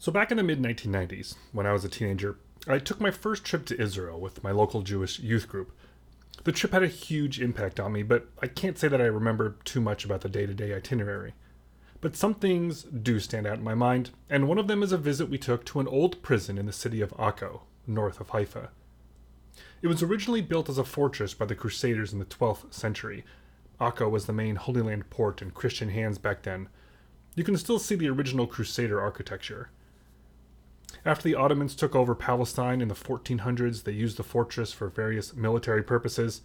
So, back in the mid 1990s, when I was a teenager, I took my first trip to Israel with my local Jewish youth group. The trip had a huge impact on me, but I can't say that I remember too much about the day to day itinerary. But some things do stand out in my mind, and one of them is a visit we took to an old prison in the city of Akko, north of Haifa. It was originally built as a fortress by the Crusaders in the 12th century. Akko was the main Holy Land port in Christian hands back then. You can still see the original Crusader architecture. After the Ottomans took over Palestine in the 1400s, they used the fortress for various military purposes,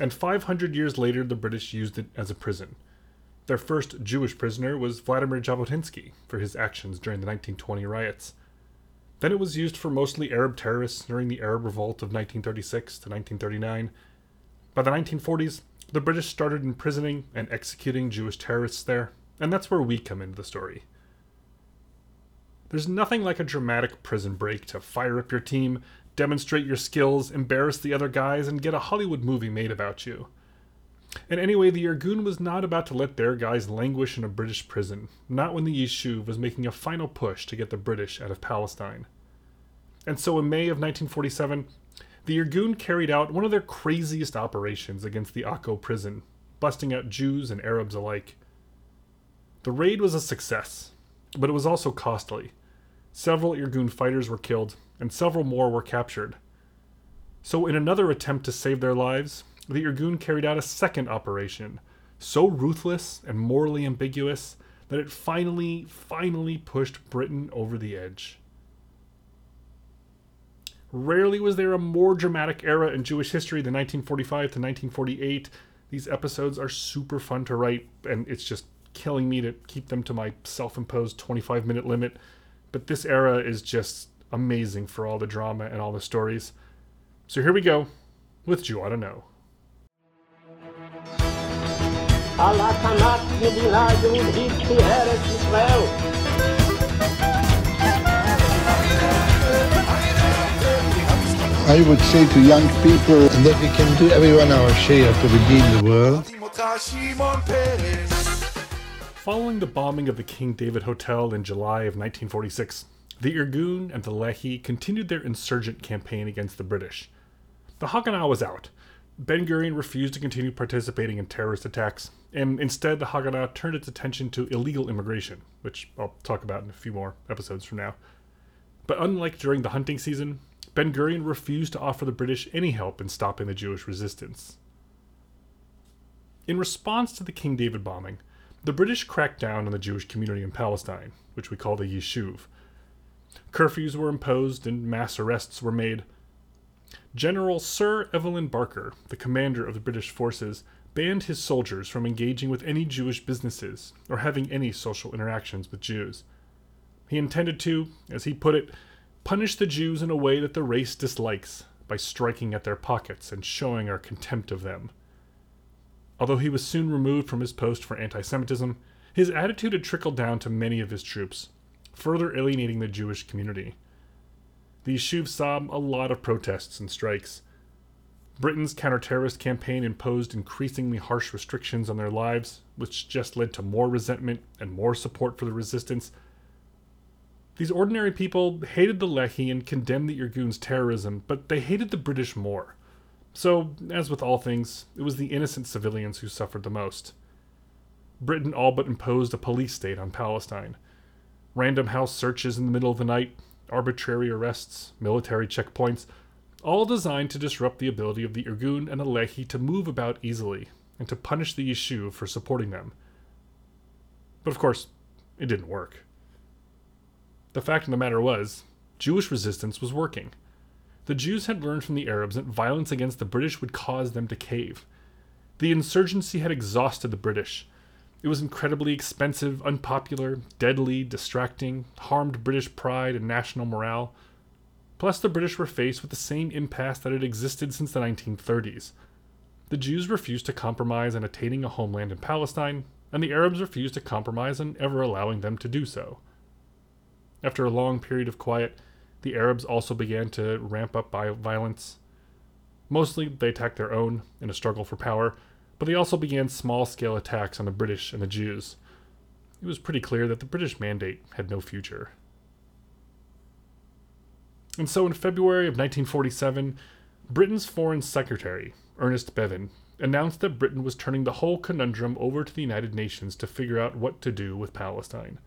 and 500 years later, the British used it as a prison. Their first Jewish prisoner was Vladimir Jabotinsky for his actions during the 1920 riots. Then it was used for mostly Arab terrorists during the Arab Revolt of 1936 to 1939. By the 1940s, the British started imprisoning and executing Jewish terrorists there, and that's where we come into the story. There's nothing like a dramatic prison break to fire up your team, demonstrate your skills, embarrass the other guys, and get a Hollywood movie made about you. And anyway, the Irgun was not about to let their guys languish in a British prison, not when the Yishuv was making a final push to get the British out of Palestine. And so in May of 1947, the Irgun carried out one of their craziest operations against the Akko prison, busting out Jews and Arabs alike. The raid was a success, but it was also costly. Several Irgun fighters were killed, and several more were captured. So, in another attempt to save their lives, the Irgun carried out a second operation, so ruthless and morally ambiguous that it finally, finally pushed Britain over the edge. Rarely was there a more dramatic era in Jewish history than 1945 to 1948. These episodes are super fun to write, and it's just killing me to keep them to my self imposed 25 minute limit. But this era is just amazing for all the drama and all the stories. So here we go with Jew Ought to Know. I would say to young people that we can do everyone our share to redeem the world. Following the bombing of the King David Hotel in July of 1946, the Irgun and the Lehi continued their insurgent campaign against the British. The Haganah was out. Ben Gurion refused to continue participating in terrorist attacks, and instead the Haganah turned its attention to illegal immigration, which I'll talk about in a few more episodes from now. But unlike during the hunting season, Ben Gurion refused to offer the British any help in stopping the Jewish resistance. In response to the King David bombing, the British cracked down on the Jewish community in Palestine, which we call the Yishuv. Curfews were imposed and mass arrests were made. General Sir Evelyn Barker, the commander of the British forces, banned his soldiers from engaging with any Jewish businesses or having any social interactions with Jews. He intended to, as he put it, punish the Jews in a way that the race dislikes by striking at their pockets and showing our contempt of them. Although he was soon removed from his post for anti Semitism, his attitude had trickled down to many of his troops, further alienating the Jewish community. The Yishuv saw a lot of protests and strikes. Britain's counter-terrorist campaign imposed increasingly harsh restrictions on their lives, which just led to more resentment and more support for the resistance. These ordinary people hated the Lehi and condemned the Irgun's terrorism, but they hated the British more. So, as with all things, it was the innocent civilians who suffered the most. Britain all but imposed a police state on Palestine. Random house searches in the middle of the night, arbitrary arrests, military checkpoints, all designed to disrupt the ability of the Irgun and the Lehi to move about easily and to punish the Yishuv for supporting them. But of course, it didn't work. The fact of the matter was, Jewish resistance was working. The Jews had learned from the Arabs that violence against the British would cause them to cave. The insurgency had exhausted the British. It was incredibly expensive, unpopular, deadly, distracting, harmed British pride and national morale. Plus, the British were faced with the same impasse that had existed since the 1930s. The Jews refused to compromise on attaining a homeland in Palestine, and the Arabs refused to compromise on ever allowing them to do so. After a long period of quiet, the Arabs also began to ramp up violence. Mostly, they attacked their own in a struggle for power, but they also began small scale attacks on the British and the Jews. It was pretty clear that the British mandate had no future. And so in February of 1947, Britain's Foreign Secretary, Ernest Bevin, announced that Britain was turning the whole conundrum over to the United Nations to figure out what to do with Palestine.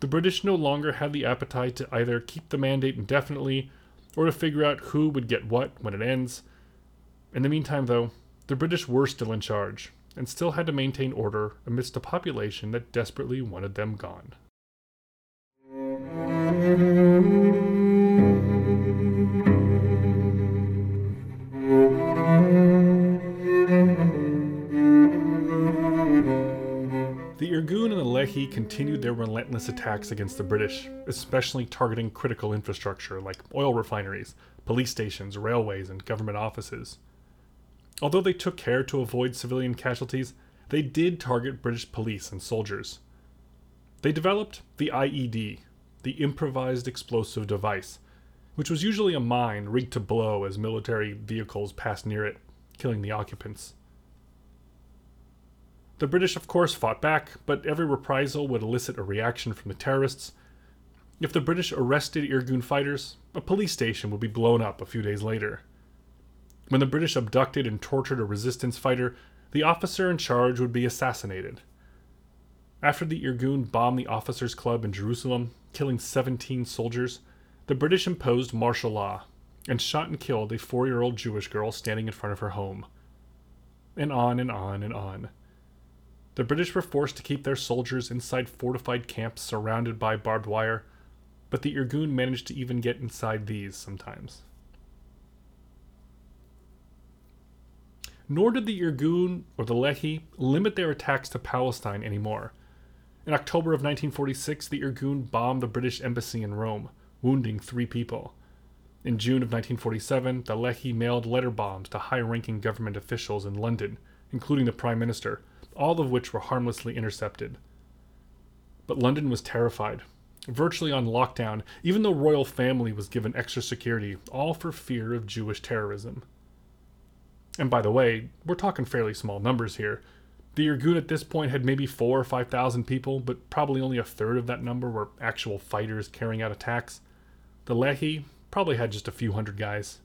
The British no longer had the appetite to either keep the mandate indefinitely or to figure out who would get what when it ends. In the meantime, though, the British were still in charge and still had to maintain order amidst a population that desperately wanted them gone. The Irgun and the Lehi continued their relentless attacks against the British, especially targeting critical infrastructure like oil refineries, police stations, railways, and government offices. Although they took care to avoid civilian casualties, they did target British police and soldiers. They developed the IED, the improvised explosive device, which was usually a mine rigged to blow as military vehicles passed near it, killing the occupants. The British, of course, fought back, but every reprisal would elicit a reaction from the terrorists. If the British arrested Irgun fighters, a police station would be blown up a few days later. When the British abducted and tortured a resistance fighter, the officer in charge would be assassinated. After the Irgun bombed the officers' club in Jerusalem, killing 17 soldiers, the British imposed martial law and shot and killed a four year old Jewish girl standing in front of her home. And on and on and on. The British were forced to keep their soldiers inside fortified camps surrounded by barbed wire, but the Irgun managed to even get inside these sometimes. Nor did the Irgun or the Lehi limit their attacks to Palestine anymore. In October of 1946, the Irgun bombed the British embassy in Rome, wounding three people. In June of 1947, the Lehi mailed letter bombs to high ranking government officials in London, including the Prime Minister, all of which were harmlessly intercepted. But London was terrified, virtually on lockdown, even the royal family was given extra security, all for fear of Jewish terrorism. And by the way, we're talking fairly small numbers here. The Irgun at this point had maybe four or five thousand people, but probably only a third of that number were actual fighters carrying out attacks. The Lehi probably had just a few hundred guys.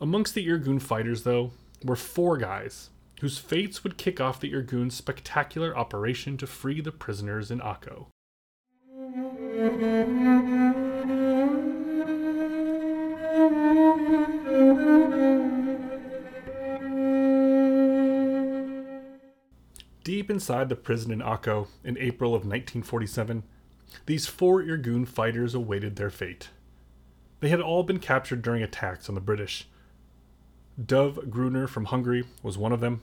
Amongst the Irgun fighters, though, were four guys whose fates would kick off the Irgun's spectacular operation to free the prisoners in Akko. Deep inside the prison in Akko in April of 1947, these four Irgun fighters awaited their fate. They had all been captured during attacks on the British, Dov Gruner from Hungary was one of them.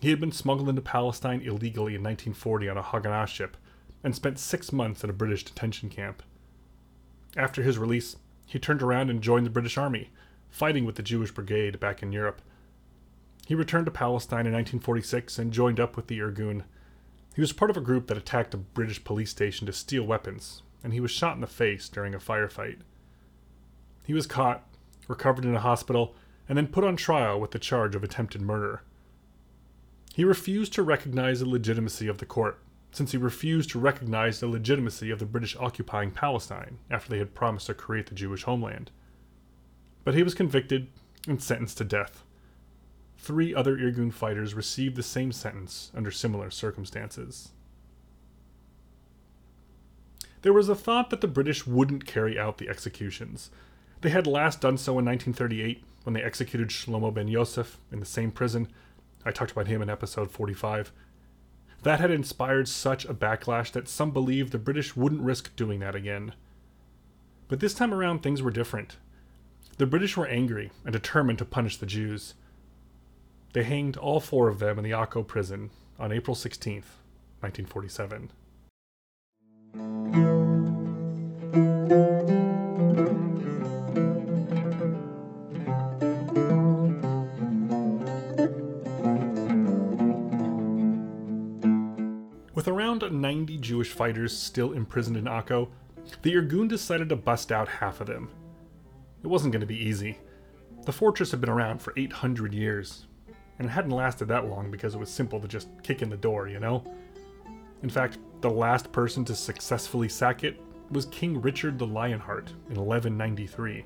He had been smuggled into Palestine illegally in 1940 on a Haganah ship and spent six months in a British detention camp. After his release, he turned around and joined the British Army, fighting with the Jewish Brigade back in Europe. He returned to Palestine in 1946 and joined up with the Irgun. He was part of a group that attacked a British police station to steal weapons, and he was shot in the face during a firefight. He was caught, recovered in a hospital, and then put on trial with the charge of attempted murder. He refused to recognize the legitimacy of the court, since he refused to recognize the legitimacy of the British occupying Palestine after they had promised to create the Jewish homeland. But he was convicted and sentenced to death. Three other Irgun fighters received the same sentence under similar circumstances. There was a thought that the British wouldn't carry out the executions. They had last done so in 1938 when they executed Shlomo ben Yosef in the same prison. I talked about him in episode 45. That had inspired such a backlash that some believed the British wouldn't risk doing that again. But this time around, things were different. The British were angry and determined to punish the Jews. They hanged all four of them in the Akko prison on April 16th, 1947. 90 Jewish fighters still imprisoned in Akko, the Irgun decided to bust out half of them. It wasn't going to be easy. The fortress had been around for 800 years, and it hadn't lasted that long because it was simple to just kick in the door, you know? In fact, the last person to successfully sack it was King Richard the Lionheart in 1193.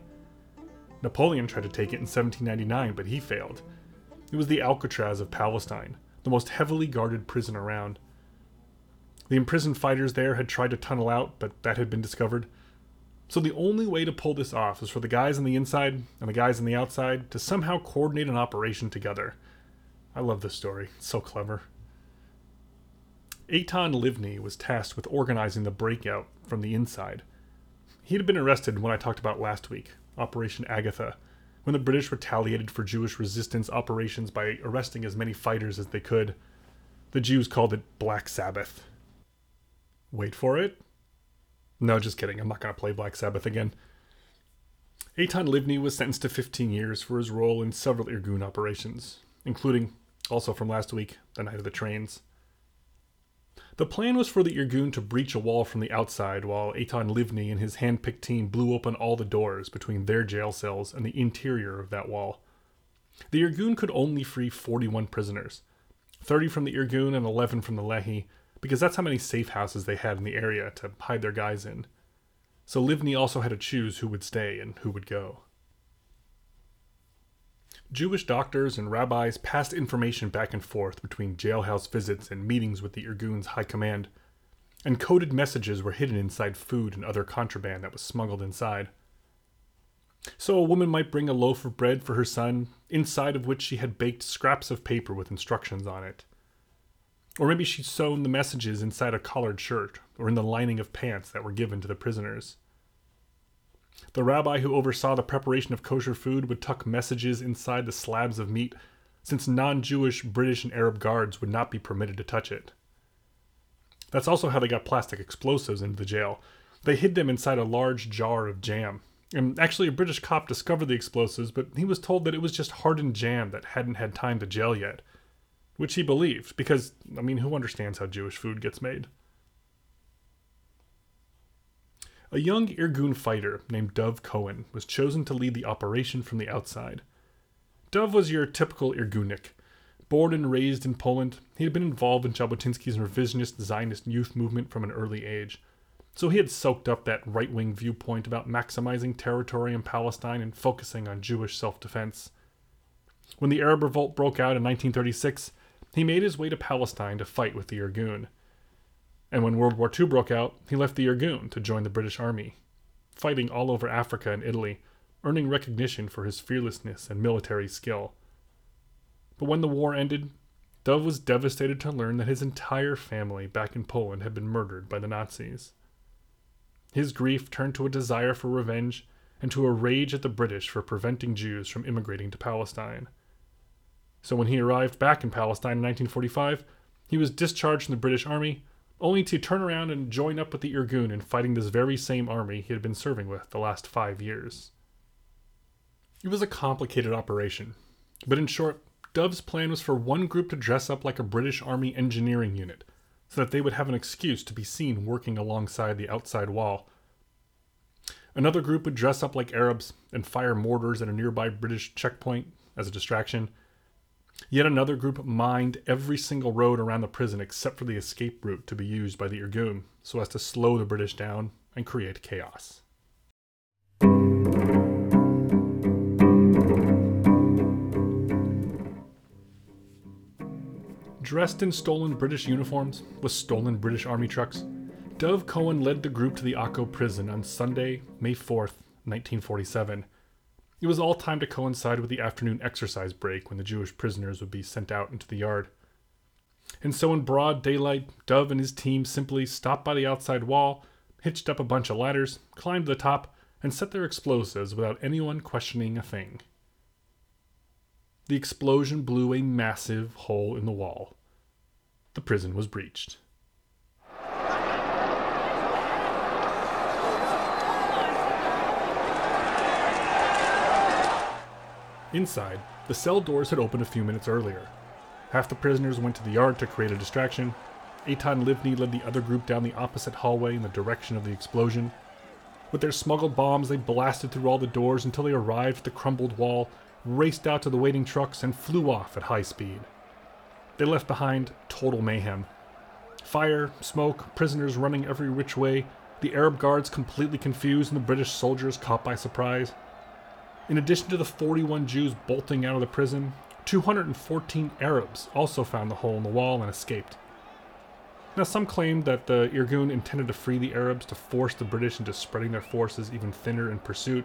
Napoleon tried to take it in 1799, but he failed. It was the Alcatraz of Palestine, the most heavily guarded prison around. The imprisoned fighters there had tried to tunnel out, but that had been discovered. So the only way to pull this off was for the guys on the inside and the guys on the outside to somehow coordinate an operation together. I love this story. It's so clever. Eitan Livni was tasked with organizing the breakout from the inside. He had been arrested when I talked about last week, Operation Agatha, when the British retaliated for Jewish resistance operations by arresting as many fighters as they could. The Jews called it Black Sabbath. Wait for it. No, just kidding. I'm not going to play Black Sabbath again. Eitan Livni was sentenced to 15 years for his role in several Irgun operations, including, also from last week, the Night of the Trains. The plan was for the Irgun to breach a wall from the outside while Eitan Livni and his hand-picked team blew open all the doors between their jail cells and the interior of that wall. The Irgun could only free 41 prisoners, 30 from the Irgun and 11 from the Lehi, because that's how many safe houses they had in the area to hide their guys in. So Livni also had to choose who would stay and who would go. Jewish doctors and rabbis passed information back and forth between jailhouse visits and meetings with the Irgun's high command, and coded messages were hidden inside food and other contraband that was smuggled inside. So a woman might bring a loaf of bread for her son, inside of which she had baked scraps of paper with instructions on it. Or maybe she'd sewn the messages inside a collared shirt or in the lining of pants that were given to the prisoners. The rabbi who oversaw the preparation of kosher food would tuck messages inside the slabs of meat, since non Jewish British and Arab guards would not be permitted to touch it. That's also how they got plastic explosives into the jail. They hid them inside a large jar of jam. And actually, a British cop discovered the explosives, but he was told that it was just hardened jam that hadn't had time to gel yet. Which he believed, because, I mean, who understands how Jewish food gets made? A young Irgun fighter named Dov Cohen was chosen to lead the operation from the outside. Dov was your typical Irgunik. Born and raised in Poland, he had been involved in Jabotinsky's revisionist Zionist youth movement from an early age. So he had soaked up that right wing viewpoint about maximizing territory in Palestine and focusing on Jewish self defense. When the Arab revolt broke out in 1936, he made his way to Palestine to fight with the Irgun and when World War II broke out, he left the Irgun to join the British Army, fighting all over Africa and Italy, earning recognition for his fearlessness and military skill. But when the war ended, Dov was devastated to learn that his entire family back in Poland had been murdered by the Nazis. His grief turned to a desire for revenge and to a rage at the British for preventing Jews from immigrating to Palestine. So when he arrived back in Palestine in 1945, he was discharged from the British Army only to turn around and join up with the Irgun in fighting this very same army he had been serving with the last five years. It was a complicated operation, but in short, Dov's plan was for one group to dress up like a British Army engineering unit, so that they would have an excuse to be seen working alongside the outside wall. Another group would dress up like Arabs and fire mortars at a nearby British checkpoint as a distraction, Yet another group mined every single road around the prison except for the escape route to be used by the Irgun so as to slow the British down and create chaos. Dressed in stolen British uniforms with stolen British Army trucks, Dov Cohen led the group to the Akko prison on Sunday, May 4th, 1947, it was all timed to coincide with the afternoon exercise break when the Jewish prisoners would be sent out into the yard. And so, in broad daylight, Dov and his team simply stopped by the outside wall, hitched up a bunch of ladders, climbed to the top, and set their explosives without anyone questioning a thing. The explosion blew a massive hole in the wall. The prison was breached. Inside, the cell doors had opened a few minutes earlier. Half the prisoners went to the yard to create a distraction. Eitan Livni led the other group down the opposite hallway in the direction of the explosion. With their smuggled bombs, they blasted through all the doors until they arrived at the crumbled wall, raced out to the waiting trucks, and flew off at high speed. They left behind total mayhem. Fire, smoke, prisoners running every which way, the Arab guards completely confused, and the British soldiers caught by surprise. In addition to the 41 Jews bolting out of the prison, 214 Arabs also found the hole in the wall and escaped. Now, some claim that the Irgun intended to free the Arabs to force the British into spreading their forces even thinner in pursuit,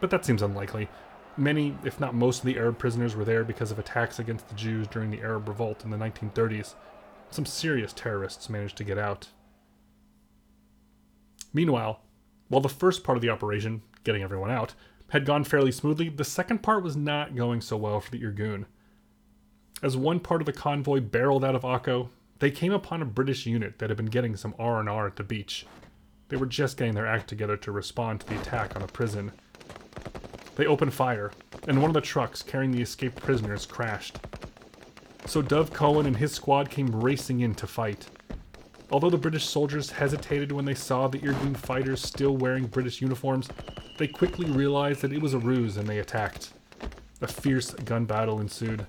but that seems unlikely. Many, if not most, of the Arab prisoners were there because of attacks against the Jews during the Arab Revolt in the 1930s. Some serious terrorists managed to get out. Meanwhile, while the first part of the operation, getting everyone out, had gone fairly smoothly, the second part was not going so well for the Irgun. As one part of the convoy barreled out of Akko, they came upon a British unit that had been getting some R&R at the beach. They were just getting their act together to respond to the attack on the prison. They opened fire, and one of the trucks carrying the escaped prisoners crashed. So Dov Cohen and his squad came racing in to fight. Although the British soldiers hesitated when they saw the Irgun fighters still wearing British uniforms, they quickly realized that it was a ruse and they attacked. A fierce gun battle ensued.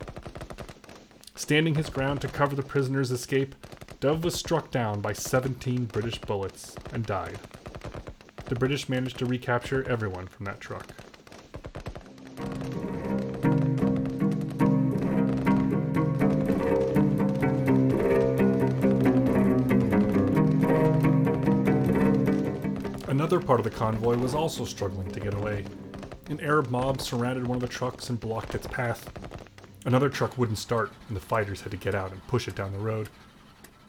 Standing his ground to cover the prisoner's escape, Dov was struck down by 17 British bullets and died. The British managed to recapture everyone from that truck. Another part of the convoy was also struggling to get away. An Arab mob surrounded one of the trucks and blocked its path. Another truck wouldn't start, and the fighters had to get out and push it down the road.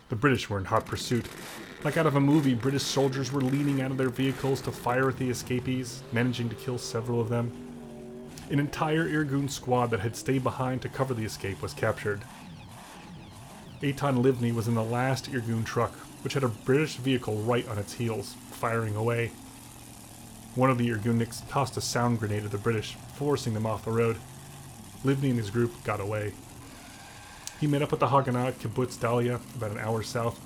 The British were in hot pursuit. Like out of a movie, British soldiers were leaning out of their vehicles to fire at the escapees, managing to kill several of them. An entire Irgun squad that had stayed behind to cover the escape was captured. Eitan Livni was in the last Irgun truck, which had a British vehicle right on its heels, firing away. One of the Irguniks tossed a sound grenade at the British, forcing them off the road. Livni and his group got away. He met up with the Haganah at Kibbutz Dalia, about an hour south,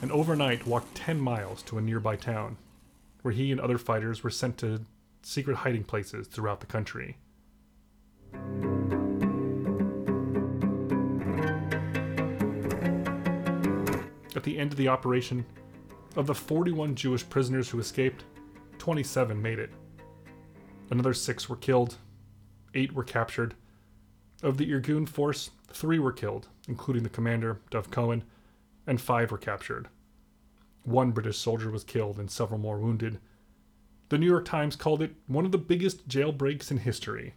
and overnight walked 10 miles to a nearby town, where he and other fighters were sent to secret hiding places throughout the country. At the end of the operation, of the 41 Jewish prisoners who escaped, 27 made it. Another six were killed, eight were captured. Of the Irgun force, three were killed, including the commander, Dov Cohen, and five were captured. One British soldier was killed and several more wounded. The New York Times called it one of the biggest jailbreaks in history.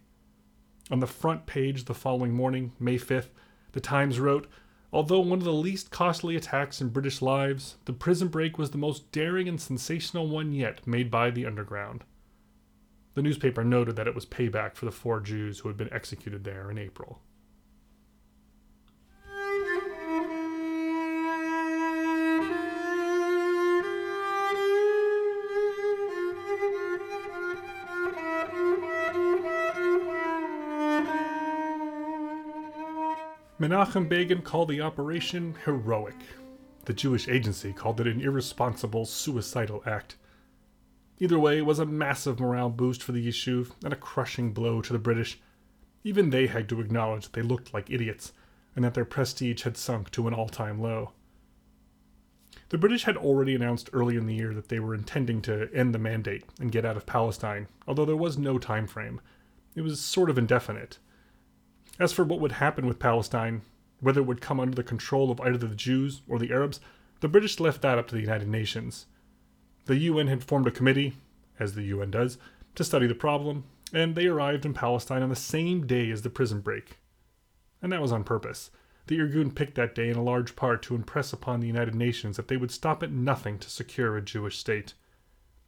On the front page the following morning, May 5th, the Times wrote Although one of the least costly attacks in British lives, the prison break was the most daring and sensational one yet made by the Underground. The newspaper noted that it was payback for the four Jews who had been executed there in April. Menachem Begin called the operation heroic. The Jewish agency called it an irresponsible, suicidal act. Either way, it was a massive morale boost for the Yishuv and a crushing blow to the British. Even they had to acknowledge that they looked like idiots and that their prestige had sunk to an all time low. The British had already announced early in the year that they were intending to end the mandate and get out of Palestine, although there was no time frame. It was sort of indefinite. As for what would happen with Palestine, whether it would come under the control of either the Jews or the Arabs, the British left that up to the United Nations. The UN had formed a committee, as the UN does, to study the problem, and they arrived in Palestine on the same day as the prison break. And that was on purpose. The Irgun picked that day in a large part to impress upon the United Nations that they would stop at nothing to secure a Jewish state.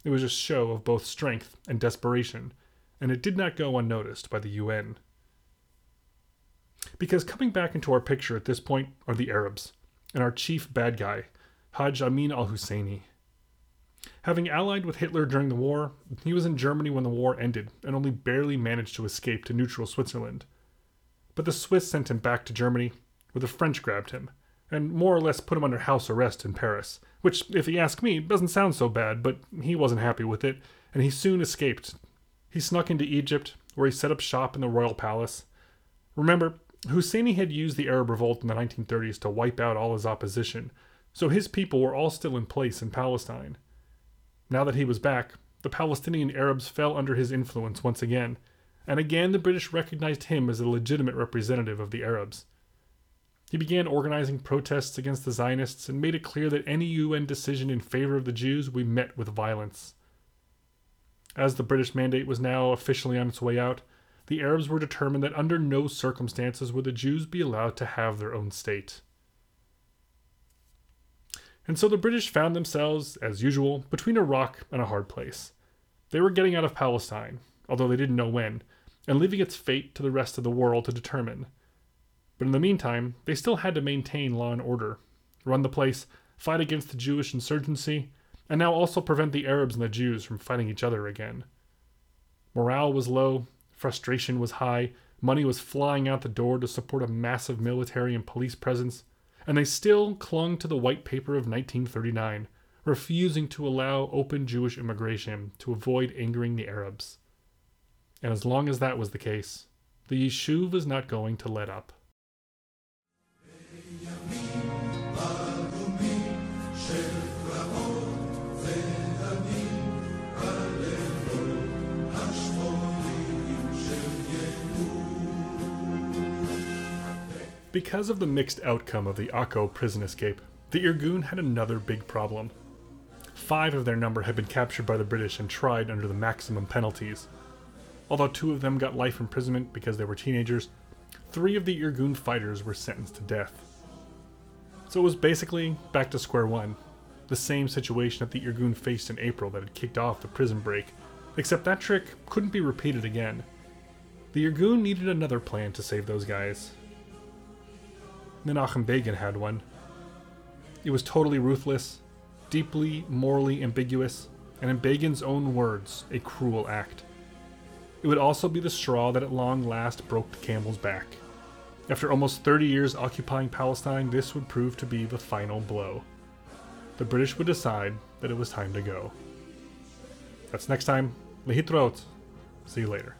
It was a show of both strength and desperation, and it did not go unnoticed by the UN. Because coming back into our picture at this point are the Arabs, and our chief bad guy, Hajj Amin al Husseini. Having allied with Hitler during the war, he was in Germany when the war ended and only barely managed to escape to neutral Switzerland. But the Swiss sent him back to Germany, where the French grabbed him, and more or less put him under house arrest in Paris, which, if you ask me, doesn't sound so bad, but he wasn't happy with it, and he soon escaped. He snuck into Egypt, where he set up shop in the royal palace. Remember, Husseini had used the Arab revolt in the 1930s to wipe out all his opposition, so his people were all still in place in Palestine. Now that he was back, the Palestinian Arabs fell under his influence once again, and again the British recognized him as a legitimate representative of the Arabs. He began organizing protests against the Zionists and made it clear that any UN decision in favor of the Jews would be met with violence. As the British mandate was now officially on its way out, the Arabs were determined that under no circumstances would the Jews be allowed to have their own state. And so the British found themselves, as usual, between a rock and a hard place. They were getting out of Palestine, although they didn't know when, and leaving its fate to the rest of the world to determine. But in the meantime, they still had to maintain law and order, run the place, fight against the Jewish insurgency, and now also prevent the Arabs and the Jews from fighting each other again. Morale was low, frustration was high, money was flying out the door to support a massive military and police presence, and they still clung to the white paper of 1939, refusing to allow open Jewish immigration to avoid angering the Arabs. And as long as that was the case, the Yishuv was not going to let up. Because of the mixed outcome of the Akko prison escape, the Irgun had another big problem. Five of their number had been captured by the British and tried under the maximum penalties. Although two of them got life imprisonment because they were teenagers, three of the Irgun fighters were sentenced to death. So it was basically back to square one, the same situation that the Irgun faced in April that had kicked off the prison break, except that trick couldn't be repeated again. The Irgun needed another plan to save those guys, Menachem Begin had one. It was totally ruthless, deeply morally ambiguous, and in Begin's own words, a cruel act. It would also be the straw that at long last broke the camel's back. After almost 30 years occupying Palestine, this would prove to be the final blow. The British would decide that it was time to go. That's next time. Lehitrot. See you later.